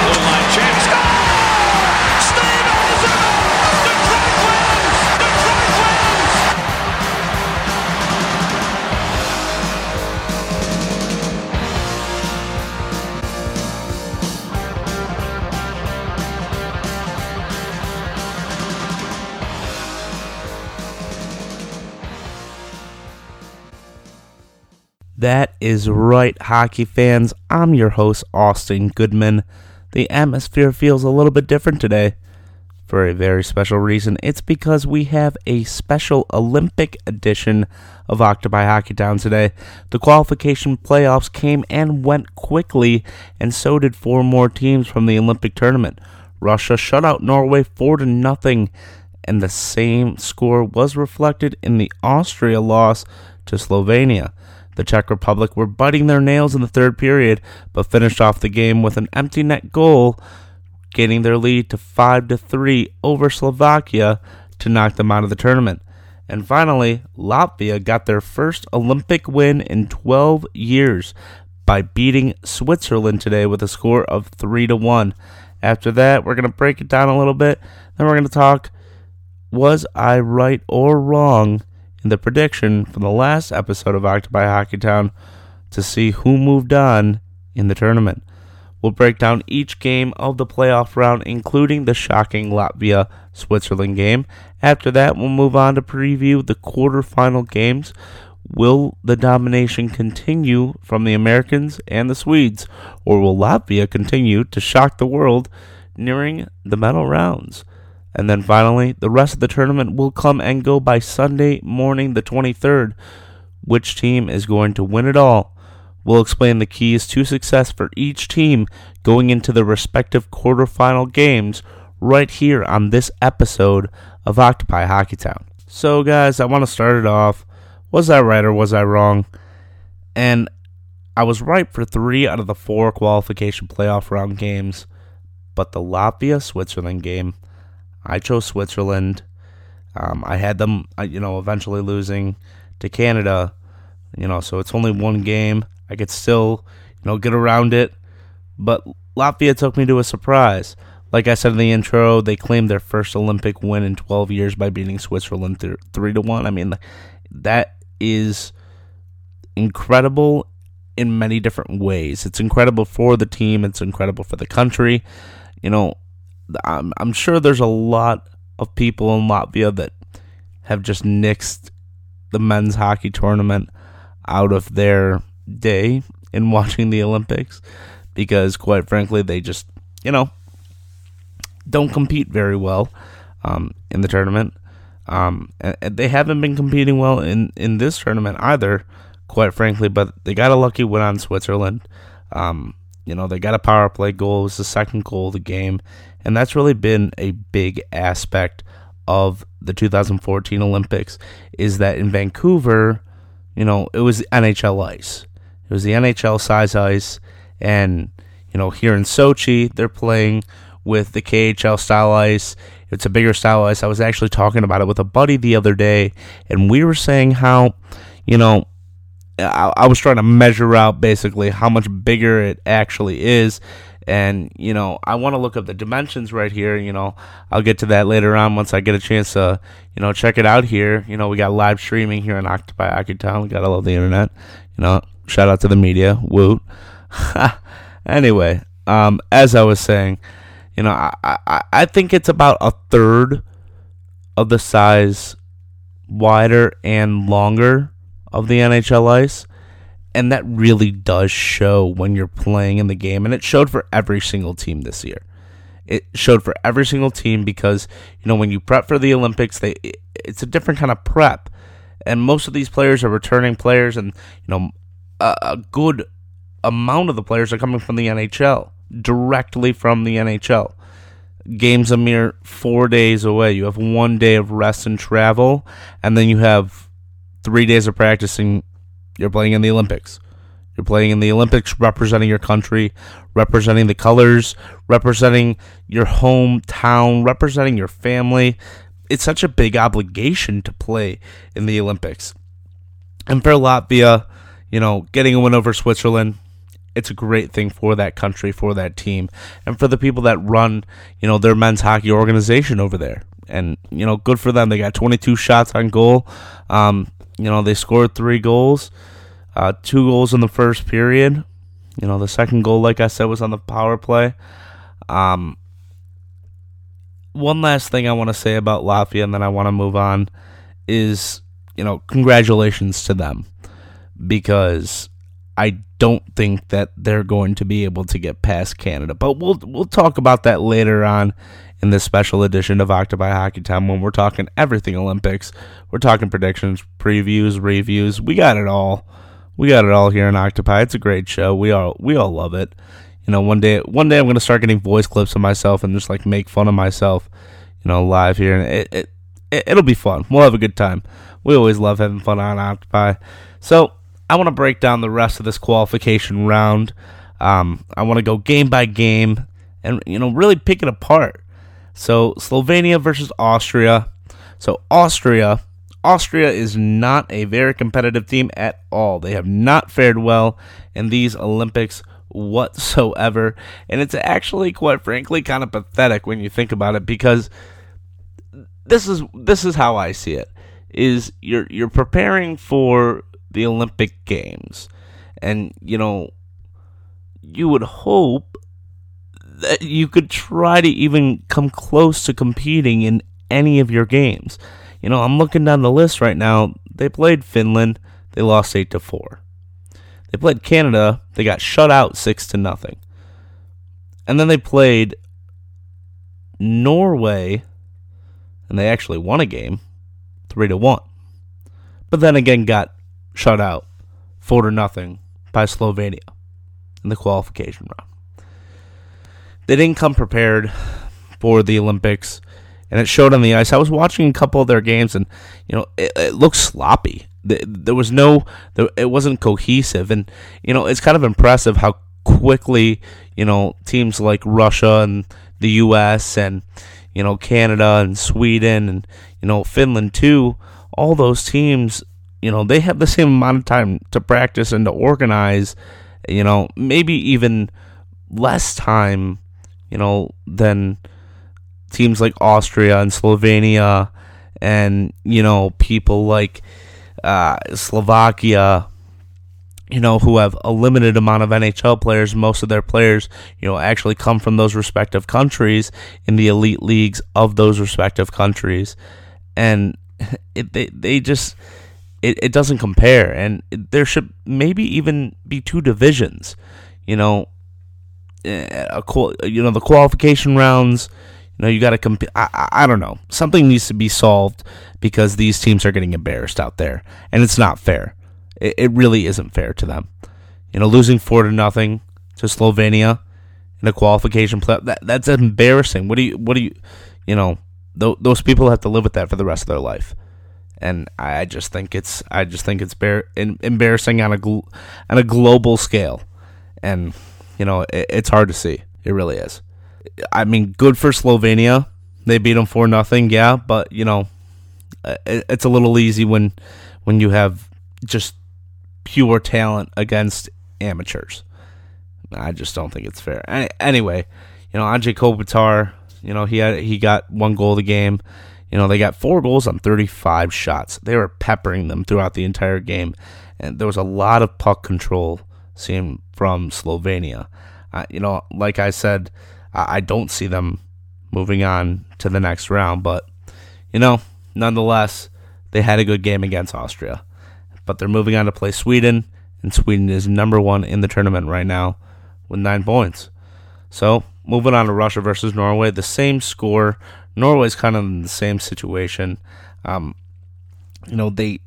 Blue line chance. Score! That is right, hockey fans. I'm your host, Austin Goodman. The atmosphere feels a little bit different today. For a very special reason. It's because we have a special Olympic edition of Octopi Hockey Town today. The qualification playoffs came and went quickly, and so did four more teams from the Olympic tournament. Russia shut out Norway 4 to nothing, and the same score was reflected in the Austria loss to Slovenia. The Czech Republic were biting their nails in the third period, but finished off the game with an empty net goal, gaining their lead to 5 to 3 over Slovakia to knock them out of the tournament. And finally, Latvia got their first Olympic win in 12 years by beating Switzerland today with a score of 3 to 1. After that, we're going to break it down a little bit. Then we're going to talk was I right or wrong in the prediction from the last episode of Octopi Hockey Town to see who moved on in the tournament. We'll break down each game of the playoff round, including the shocking Latvia Switzerland game. After that, we'll move on to preview the quarterfinal games. Will the domination continue from the Americans and the Swedes, or will Latvia continue to shock the world nearing the medal rounds? And then finally, the rest of the tournament will come and go by Sunday morning, the 23rd. Which team is going to win it all? We'll explain the keys to success for each team going into the respective quarterfinal games right here on this episode of Octopi Hockey Town. So, guys, I want to start it off. Was I right or was I wrong? And I was right for three out of the four qualification playoff round games, but the Latvia Switzerland game I chose Switzerland. Um, I had them, you know, eventually losing to Canada. You know, so it's only one game. I could still, you know, get around it. But Latvia took me to a surprise. Like I said in the intro, they claimed their first Olympic win in 12 years by beating Switzerland th- three to one. I mean, that is incredible in many different ways. It's incredible for the team. It's incredible for the country. You know, I'm, I'm sure there's a lot of people in Latvia that have just nixed the men's hockey tournament out of their day in watching the Olympics because, quite frankly, they just, you know, don't compete very well um, in the tournament. Um, and, they haven't been competing well in, in this tournament either, quite frankly, but they got a lucky win on Switzerland. Um, you know, they got a power play goal. It was the second goal of the game. And that's really been a big aspect of the 2014 Olympics is that in Vancouver, you know, it was NHL ice. It was the NHL size ice. And, you know, here in Sochi, they're playing with the KHL style ice. It's a bigger style ice. I was actually talking about it with a buddy the other day, and we were saying how, you know, I, I was trying to measure out basically how much bigger it actually is. And, you know, I want to look up the dimensions right here. You know, I'll get to that later on once I get a chance to, you know, check it out here. You know, we got live streaming here in Octopi Hockey Town. We got all the internet. You know, shout out to the media. Woot. anyway, um, as I was saying, you know, I, I, I think it's about a third of the size wider and longer of the NHL ice. And that really does show when you're playing in the game. And it showed for every single team this year. It showed for every single team because, you know, when you prep for the Olympics, they it's a different kind of prep. And most of these players are returning players, and, you know, a, a good amount of the players are coming from the NHL, directly from the NHL game's a mere four days away. You have one day of rest and travel, and then you have three days of practicing, you're playing in the Olympics. You're playing in the Olympics representing your country, representing the colors, representing your hometown, representing your family. It's such a big obligation to play in the Olympics. And for Latvia, you know, getting a win over Switzerland, it's a great thing for that country, for that team, and for the people that run, you know, their men's hockey organization over there. And, you know, good for them. They got 22 shots on goal. Um, you know, they scored three goals, uh, two goals in the first period. You know, the second goal, like I said, was on the power play. Um, one last thing I want to say about Latvia, and then I want to move on, is you know, congratulations to them because I don't think that they're going to be able to get past Canada. But we'll we'll talk about that later on in this special edition of Octopi Hockey Time when we're talking everything Olympics. We're talking predictions, previews, reviews. We got it all. We got it all here in Octopi. It's a great show. We all we all love it. You know, one day one day I'm gonna start getting voice clips of myself and just like make fun of myself, you know, live here, and it, it, it it'll be fun. We'll have a good time. We always love having fun on Octopi. So I want to break down the rest of this qualification round. Um, I want to go game by game and you know really pick it apart. So Slovenia versus Austria. So Austria, Austria is not a very competitive team at all. They have not fared well in these Olympics whatsoever, and it's actually quite frankly kind of pathetic when you think about it because this is this is how I see it. Is you're you're preparing for the Olympic Games. And, you know, you would hope that you could try to even come close to competing in any of your games. You know, I'm looking down the list right now. They played Finland, they lost 8 to 4. They played Canada, they got shut out 6 to nothing. And then they played Norway and they actually won a game 3 to 1. But then again got shut out four to nothing by Slovenia in the qualification round. They didn't come prepared for the Olympics, and it showed on the ice. I was watching a couple of their games, and you know it, it looked sloppy. There was no, it wasn't cohesive, and you know it's kind of impressive how quickly you know teams like Russia and the U.S. and you know Canada and Sweden and you know Finland too. All those teams you know, they have the same amount of time to practice and to organize, you know, maybe even less time, you know, than teams like Austria and Slovenia and, you know, people like uh, Slovakia, you know, who have a limited amount of NHL players. Most of their players, you know, actually come from those respective countries in the elite leagues of those respective countries. And it, they, they just it, it doesn't compare. And there should maybe even be two divisions. You know, eh, a you know the qualification rounds. You know, you got to compete. I, I don't know. Something needs to be solved because these teams are getting embarrassed out there, and it's not fair. It, it really isn't fair to them. You know, losing four to nothing to Slovenia in a qualification play that that's embarrassing. What do you what do you you know? Th- those people have to live with that for the rest of their life and I just think it's I just think it's bar- embarrassing on a gl- on a global scale, and you know it, it's hard to see. It really is. I mean, good for Slovenia. They beat them for nothing, yeah, but you know uh, it, it's a little easy when when you have just pure talent against amateurs. I just don't think it's fair. Any, anyway, you know, Anze Kopitar, you know, he had he got one goal of the game. You know, they got four goals on 35 shots. They were peppering them throughout the entire game. And there was a lot of puck control seen from Slovenia. Uh, you know, like I said, I don't see them moving on to the next round. But, you know, nonetheless, they had a good game against Austria. But they're moving on to play Sweden. And Sweden is number one in the tournament right now with nine points. So, moving on to Russia versus Norway, the same score Norway's kind of in the same situation. Um, you know, they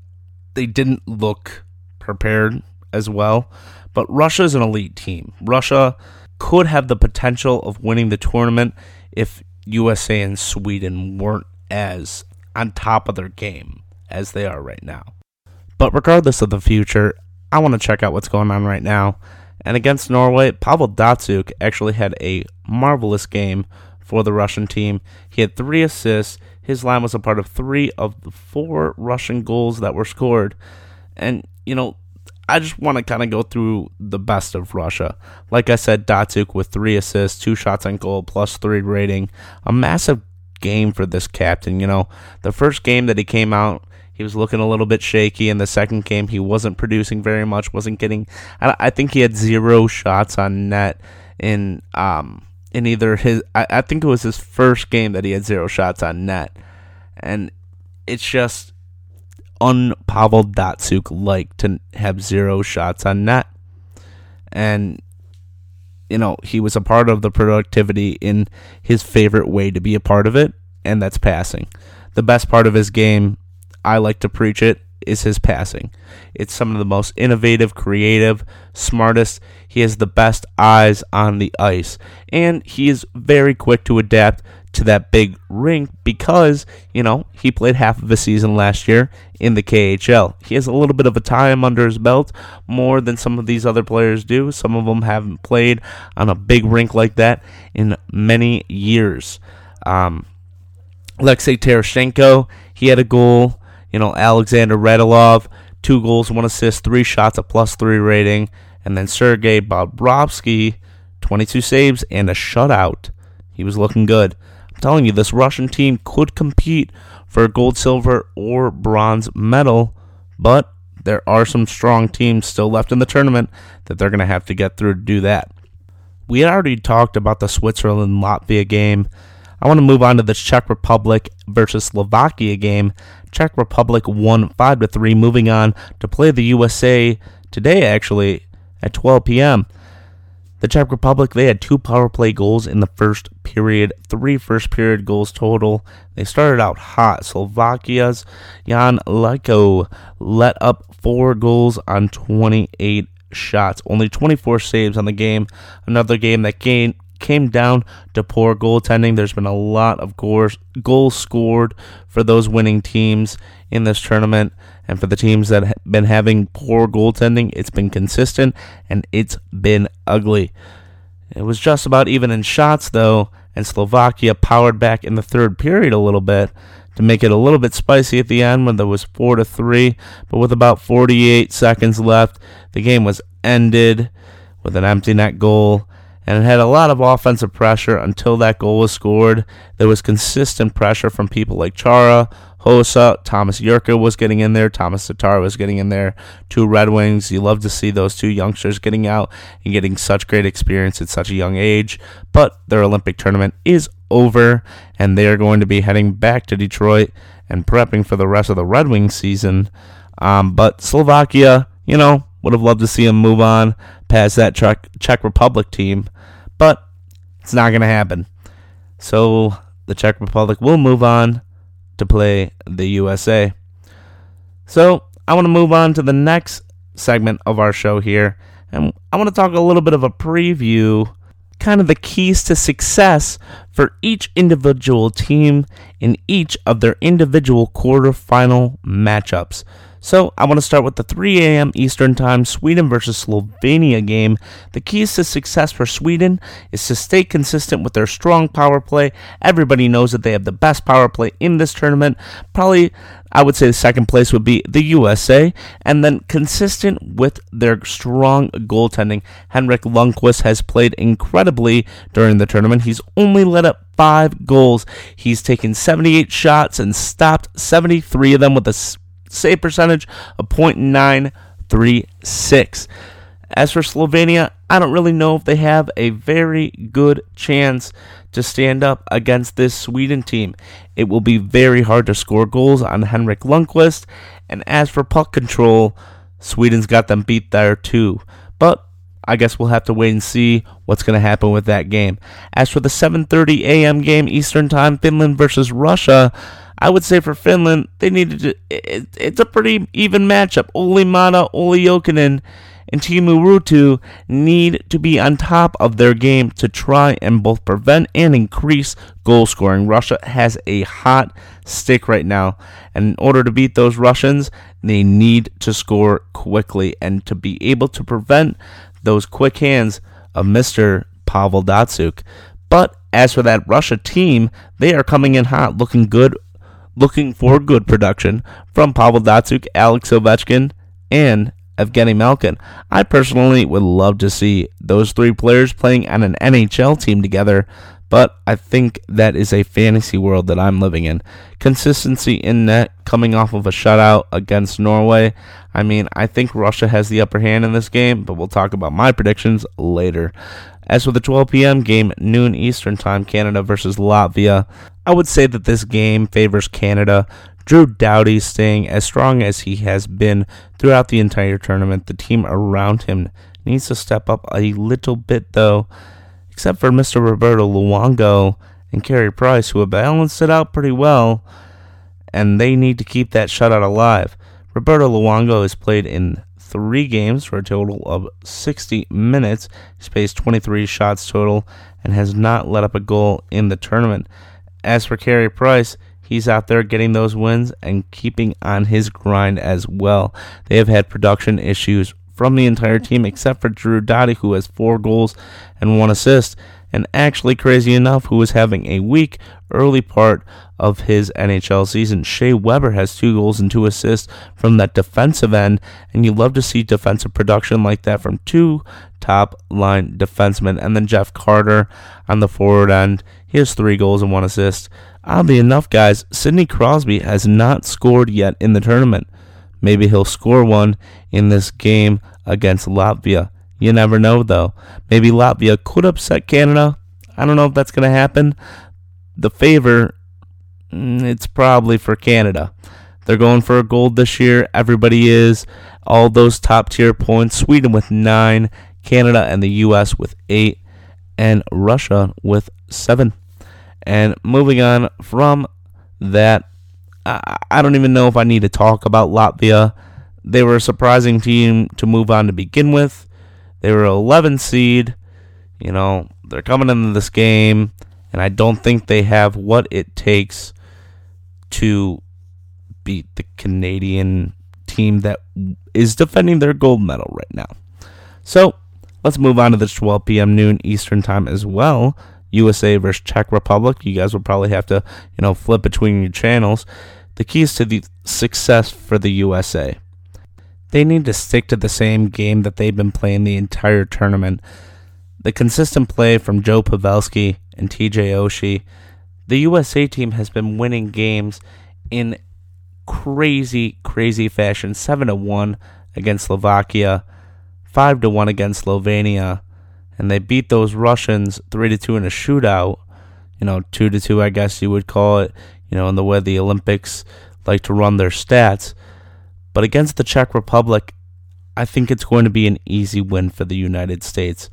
they didn't look prepared as well, but Russia is an elite team. Russia could have the potential of winning the tournament if USA and Sweden weren't as on top of their game as they are right now. But regardless of the future, I want to check out what's going on right now. And against Norway, Pavel Datsyuk actually had a marvelous game for the Russian team. He had three assists. His line was a part of three of the four Russian goals that were scored. And, you know, I just want to kind of go through the best of Russia. Like I said, Datsyuk with three assists, two shots on goal, plus three rating. A massive game for this captain. You know, the first game that he came out, he was looking a little bit shaky. In the second game, he wasn't producing very much, wasn't getting. I, think he had zero shots on net in um, in either his I, I think it was his first game that he had zero shots on net. And it's just un Pavel Datsyuk like to have zero shots on net. And you know, he was a part of the productivity in his favorite way to be a part of it, and that's passing. The best part of his game, I like to preach it, is his passing. It's some of the most innovative, creative, smartest. He has the best eyes on the ice, and he is very quick to adapt to that big rink because, you know, he played half of a season last year in the KHL. He has a little bit of a time under his belt, more than some of these other players do. Some of them haven't played on a big rink like that in many years. Um, Alexei Tereshchenko, he had a goal. You know, Alexander Radulov, two goals, one assist, three shots, a plus three rating. And then Sergei Bobrovsky, 22 saves and a shutout. He was looking good telling you, this Russian team could compete for gold, silver, or bronze medal, but there are some strong teams still left in the tournament that they're going to have to get through to do that. We already talked about the Switzerland Latvia game. I want to move on to the Czech Republic versus Slovakia game. Czech Republic won 5 to 3, moving on to play the USA today, actually, at 12 p.m. The Czech Republic, they had two power play goals in the first period, three first period goals total. They started out hot. Slovakia's Jan Laco let up four goals on 28 shots, only 24 saves on the game. Another game that came came down to poor goaltending. There's been a lot of goals, scored for those winning teams in this tournament. And for the teams that have been having poor goaltending, it's been consistent and it's been ugly. It was just about even in shots, though, and Slovakia powered back in the third period a little bit to make it a little bit spicy at the end when there was 4 to 3. But with about 48 seconds left, the game was ended with an empty net goal and it had a lot of offensive pressure until that goal was scored. There was consistent pressure from people like Chara, Hossa, Thomas Jurco was getting in there, Thomas Tatar was getting in there, two Red Wings. You love to see those two youngsters getting out and getting such great experience at such a young age. But their Olympic tournament is over, and they are going to be heading back to Detroit and prepping for the rest of the Red Wings season. Um, but Slovakia, you know, would have loved to see him move on past that Czech, Republic team, but it's not going to happen. So the Czech Republic will move on to play the USA. So I want to move on to the next segment of our show here, and I want to talk a little bit of a preview, kind of the keys to success for each individual team in each of their individual quarterfinal matchups. So I want to start with the 3 a.m. Eastern Time Sweden versus Slovenia game. The keys to success for Sweden is to stay consistent with their strong power play. Everybody knows that they have the best power play in this tournament. Probably, I would say the second place would be the USA, and then consistent with their strong goaltending. Henrik Lundqvist has played incredibly during the tournament. He's only let up five goals. He's taken 78 shots and stopped 73 of them with a save percentage of .936. As for Slovenia, I don't really know if they have a very good chance to stand up against this Sweden team. It will be very hard to score goals on Henrik Lundqvist, and as for puck control, Sweden's got them beat there too. But I guess we'll have to wait and see what's going to happen with that game. As for the 7:30 a.m. game Eastern Time, Finland versus Russia, I would say for Finland, they needed to. It, it's a pretty even matchup. Olli Maatta, Olli Jokinen, and Teemu Ruutu need to be on top of their game to try and both prevent and increase goal scoring. Russia has a hot stick right now, and in order to beat those Russians, they need to score quickly and to be able to prevent those quick hands of Mr. Pavel Datsyuk. But as for that Russia team, they are coming in hot, looking good looking for good production from Pavel Datsyuk, Alex Ovechkin, and Evgeny Malkin. I personally would love to see those three players playing on an NHL team together, but I think that is a fantasy world that I'm living in. Consistency in net coming off of a shutout against Norway. I mean, I think Russia has the upper hand in this game, but we'll talk about my predictions later. As for the 12 p.m. game, noon Eastern Time, Canada versus Latvia, I would say that this game favors Canada Drew Doughty staying as strong as he has been throughout the entire tournament. The team around him needs to step up a little bit, though, except for Mr. Roberto Luongo and Carey Price, who have balanced it out pretty well, and they need to keep that shutout alive. Roberto Luongo has played in three games for a total of 60 minutes. He's faced 23 shots total and has not let up a goal in the tournament. As for Carey Price, he's out there getting those wins and keeping on his grind as well. They have had production issues from the entire team except for Drew Doughty, who has four goals and one assist and actually crazy enough, who was having a weak early part of his NHL season. Shea Weber has two goals and two assists from that defensive end, and you love to see defensive production like that from two top line defensemen. And then Jeff Carter on the forward end, he has three goals and one assist. Oddly enough, guys, Sidney Crosby has not scored yet in the tournament. Maybe he'll score one in this game against Latvia. You never know, though. Maybe Latvia could upset Canada. I don't know if that's going to happen. The favor, mm, it's probably for Canada. They're going for a gold this year. Everybody is. All those top tier points. Sweden with nine, Canada and the U.S. with eight, and Russia with seven. And moving on from that, I don't even know if I need to talk about Latvia. They were a surprising team to move on to begin with. They were 11 seed. You know, they're coming into this game, and I don't think they have what it takes to beat the Canadian team that is defending their gold medal right now. So let's move on to the 12 p.m. noon Eastern time as well. USA versus Czech Republic. You guys will probably have to, you know, flip between your channels. The keys to the success for the USA they need to stick to the same game that they've been playing the entire tournament. The consistent play from Joe Pavelski and TJ Oshie. The USA team has been winning games in crazy, crazy fashion. 7 to 1 against Slovakia, 5 to 1 against Slovenia, and they beat those Russians 3 to 2 in a shootout. You know, 2 to 2, I guess you would call it, you know, in the way the Olympics like to run their stats. But against the Czech Republic, I think it's going to be an easy win for the United States.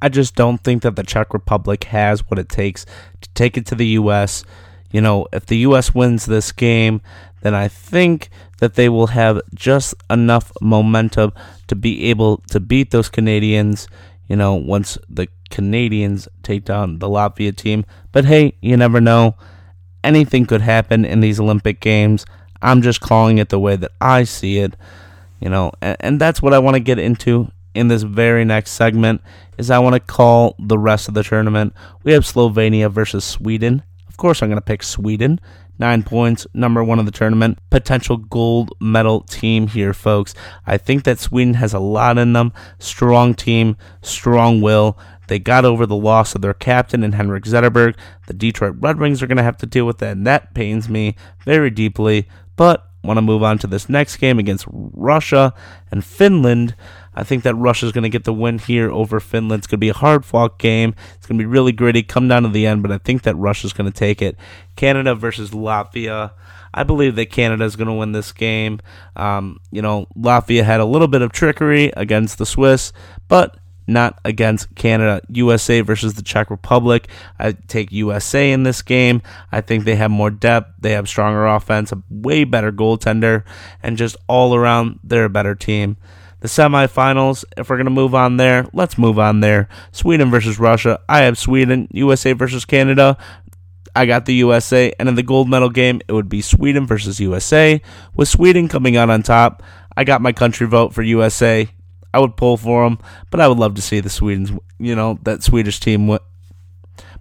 I just don't think that the Czech Republic has what it takes to take it to the U.S. You know, if the U.S. wins this game, then I think that they will have just enough momentum to be able to beat those Canadians, you know, once the Canadians take down the Latvia team. But hey, you never know. Anything could happen in these Olympic Games. I'm just calling it the way that I see it, you know, and, and that's what I want to get into in this very next segment is I want to call the rest of the tournament. We have Slovenia versus Sweden. Of course, I'm going to pick Sweden. Nine points, number one of the tournament. Potential gold medal team here, folks. I think that Sweden has a lot in them. Strong team, strong will. They got over the loss of their captain and Henrik Zetterberg. The Detroit Red Wings are going to have to deal with that, and that pains me very deeply. But want to move on to this next game against Russia and Finland. I think that Russia's going to get the win here over Finland. It's going to be a hard fought game. It's going to be really gritty, come down to the end, but I think that Russia's going to take it. Canada versus Latvia. I believe that Canada is going to win this game. Um, you know, Latvia had a little bit of trickery against the Swiss, but not against Canada. USA versus the Czech Republic. I take USA in this game. I think they have more depth. They have stronger offense, a way better goaltender, and just all around, they're a better team. The semifinals, if we're going to move on there, let's move on there. Sweden versus Russia. I have Sweden. USA versus Canada. I got the USA. And in the gold medal game, it would be Sweden versus USA. With Sweden coming out on top, I got my country vote for USA. I would pull for them, but I would love to see the Sweden's, you know, that Swedish team win.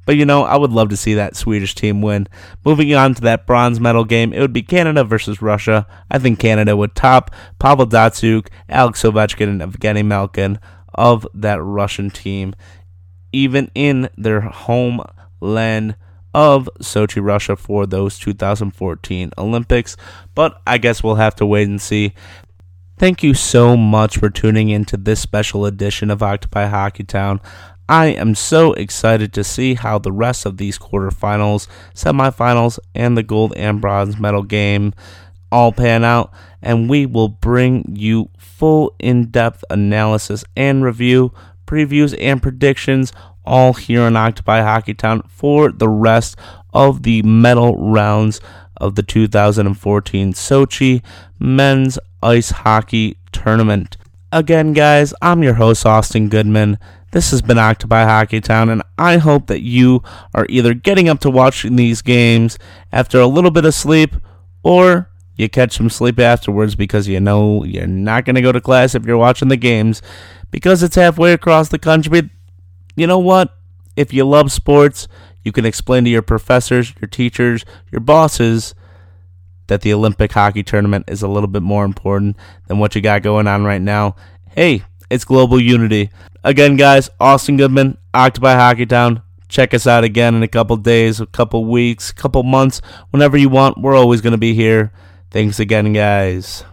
But you know, I would love to see that Swedish team win. Moving on to that bronze medal game, it would be Canada versus Russia. I think Canada would top Pavel Datsyuk, Alex Ovechkin, and Evgeny Malkin of that Russian team, even in their homeland of Sochi, Russia for those 2014 Olympics. But I guess we'll have to wait and see. Thank you so much for tuning in to this special edition of Octopi Hockey Town. I am so excited to see how the rest of these quarterfinals, semifinals, and the gold and bronze medal game all pan out, and we will bring you full in depth analysis and review, previews, and predictions all here on Octopi Hockey Town for the rest of the medal rounds of the 2014 Sochi Men's Ice Hockey Tournament. Again, guys, I'm your host, Austin Goodman. This has been Octopi Hockey Town, and I hope that you are either getting up to watching these games after a little bit of sleep or you catch some sleep afterwards because you know you're not going to go to class if you're watching the games because it's halfway across the country. You know what? If you love sports, you can explain to your professors, your teachers, your bosses that the Olympic hockey tournament is a little bit more important than what you got going on right now. Hey, it's global unity. Again, guys, Austin Goodman, Octopi Hockey Town. Check us out again in a couple days, a couple weeks, a couple months, whenever you want. We're always going to be here. Thanks again, guys.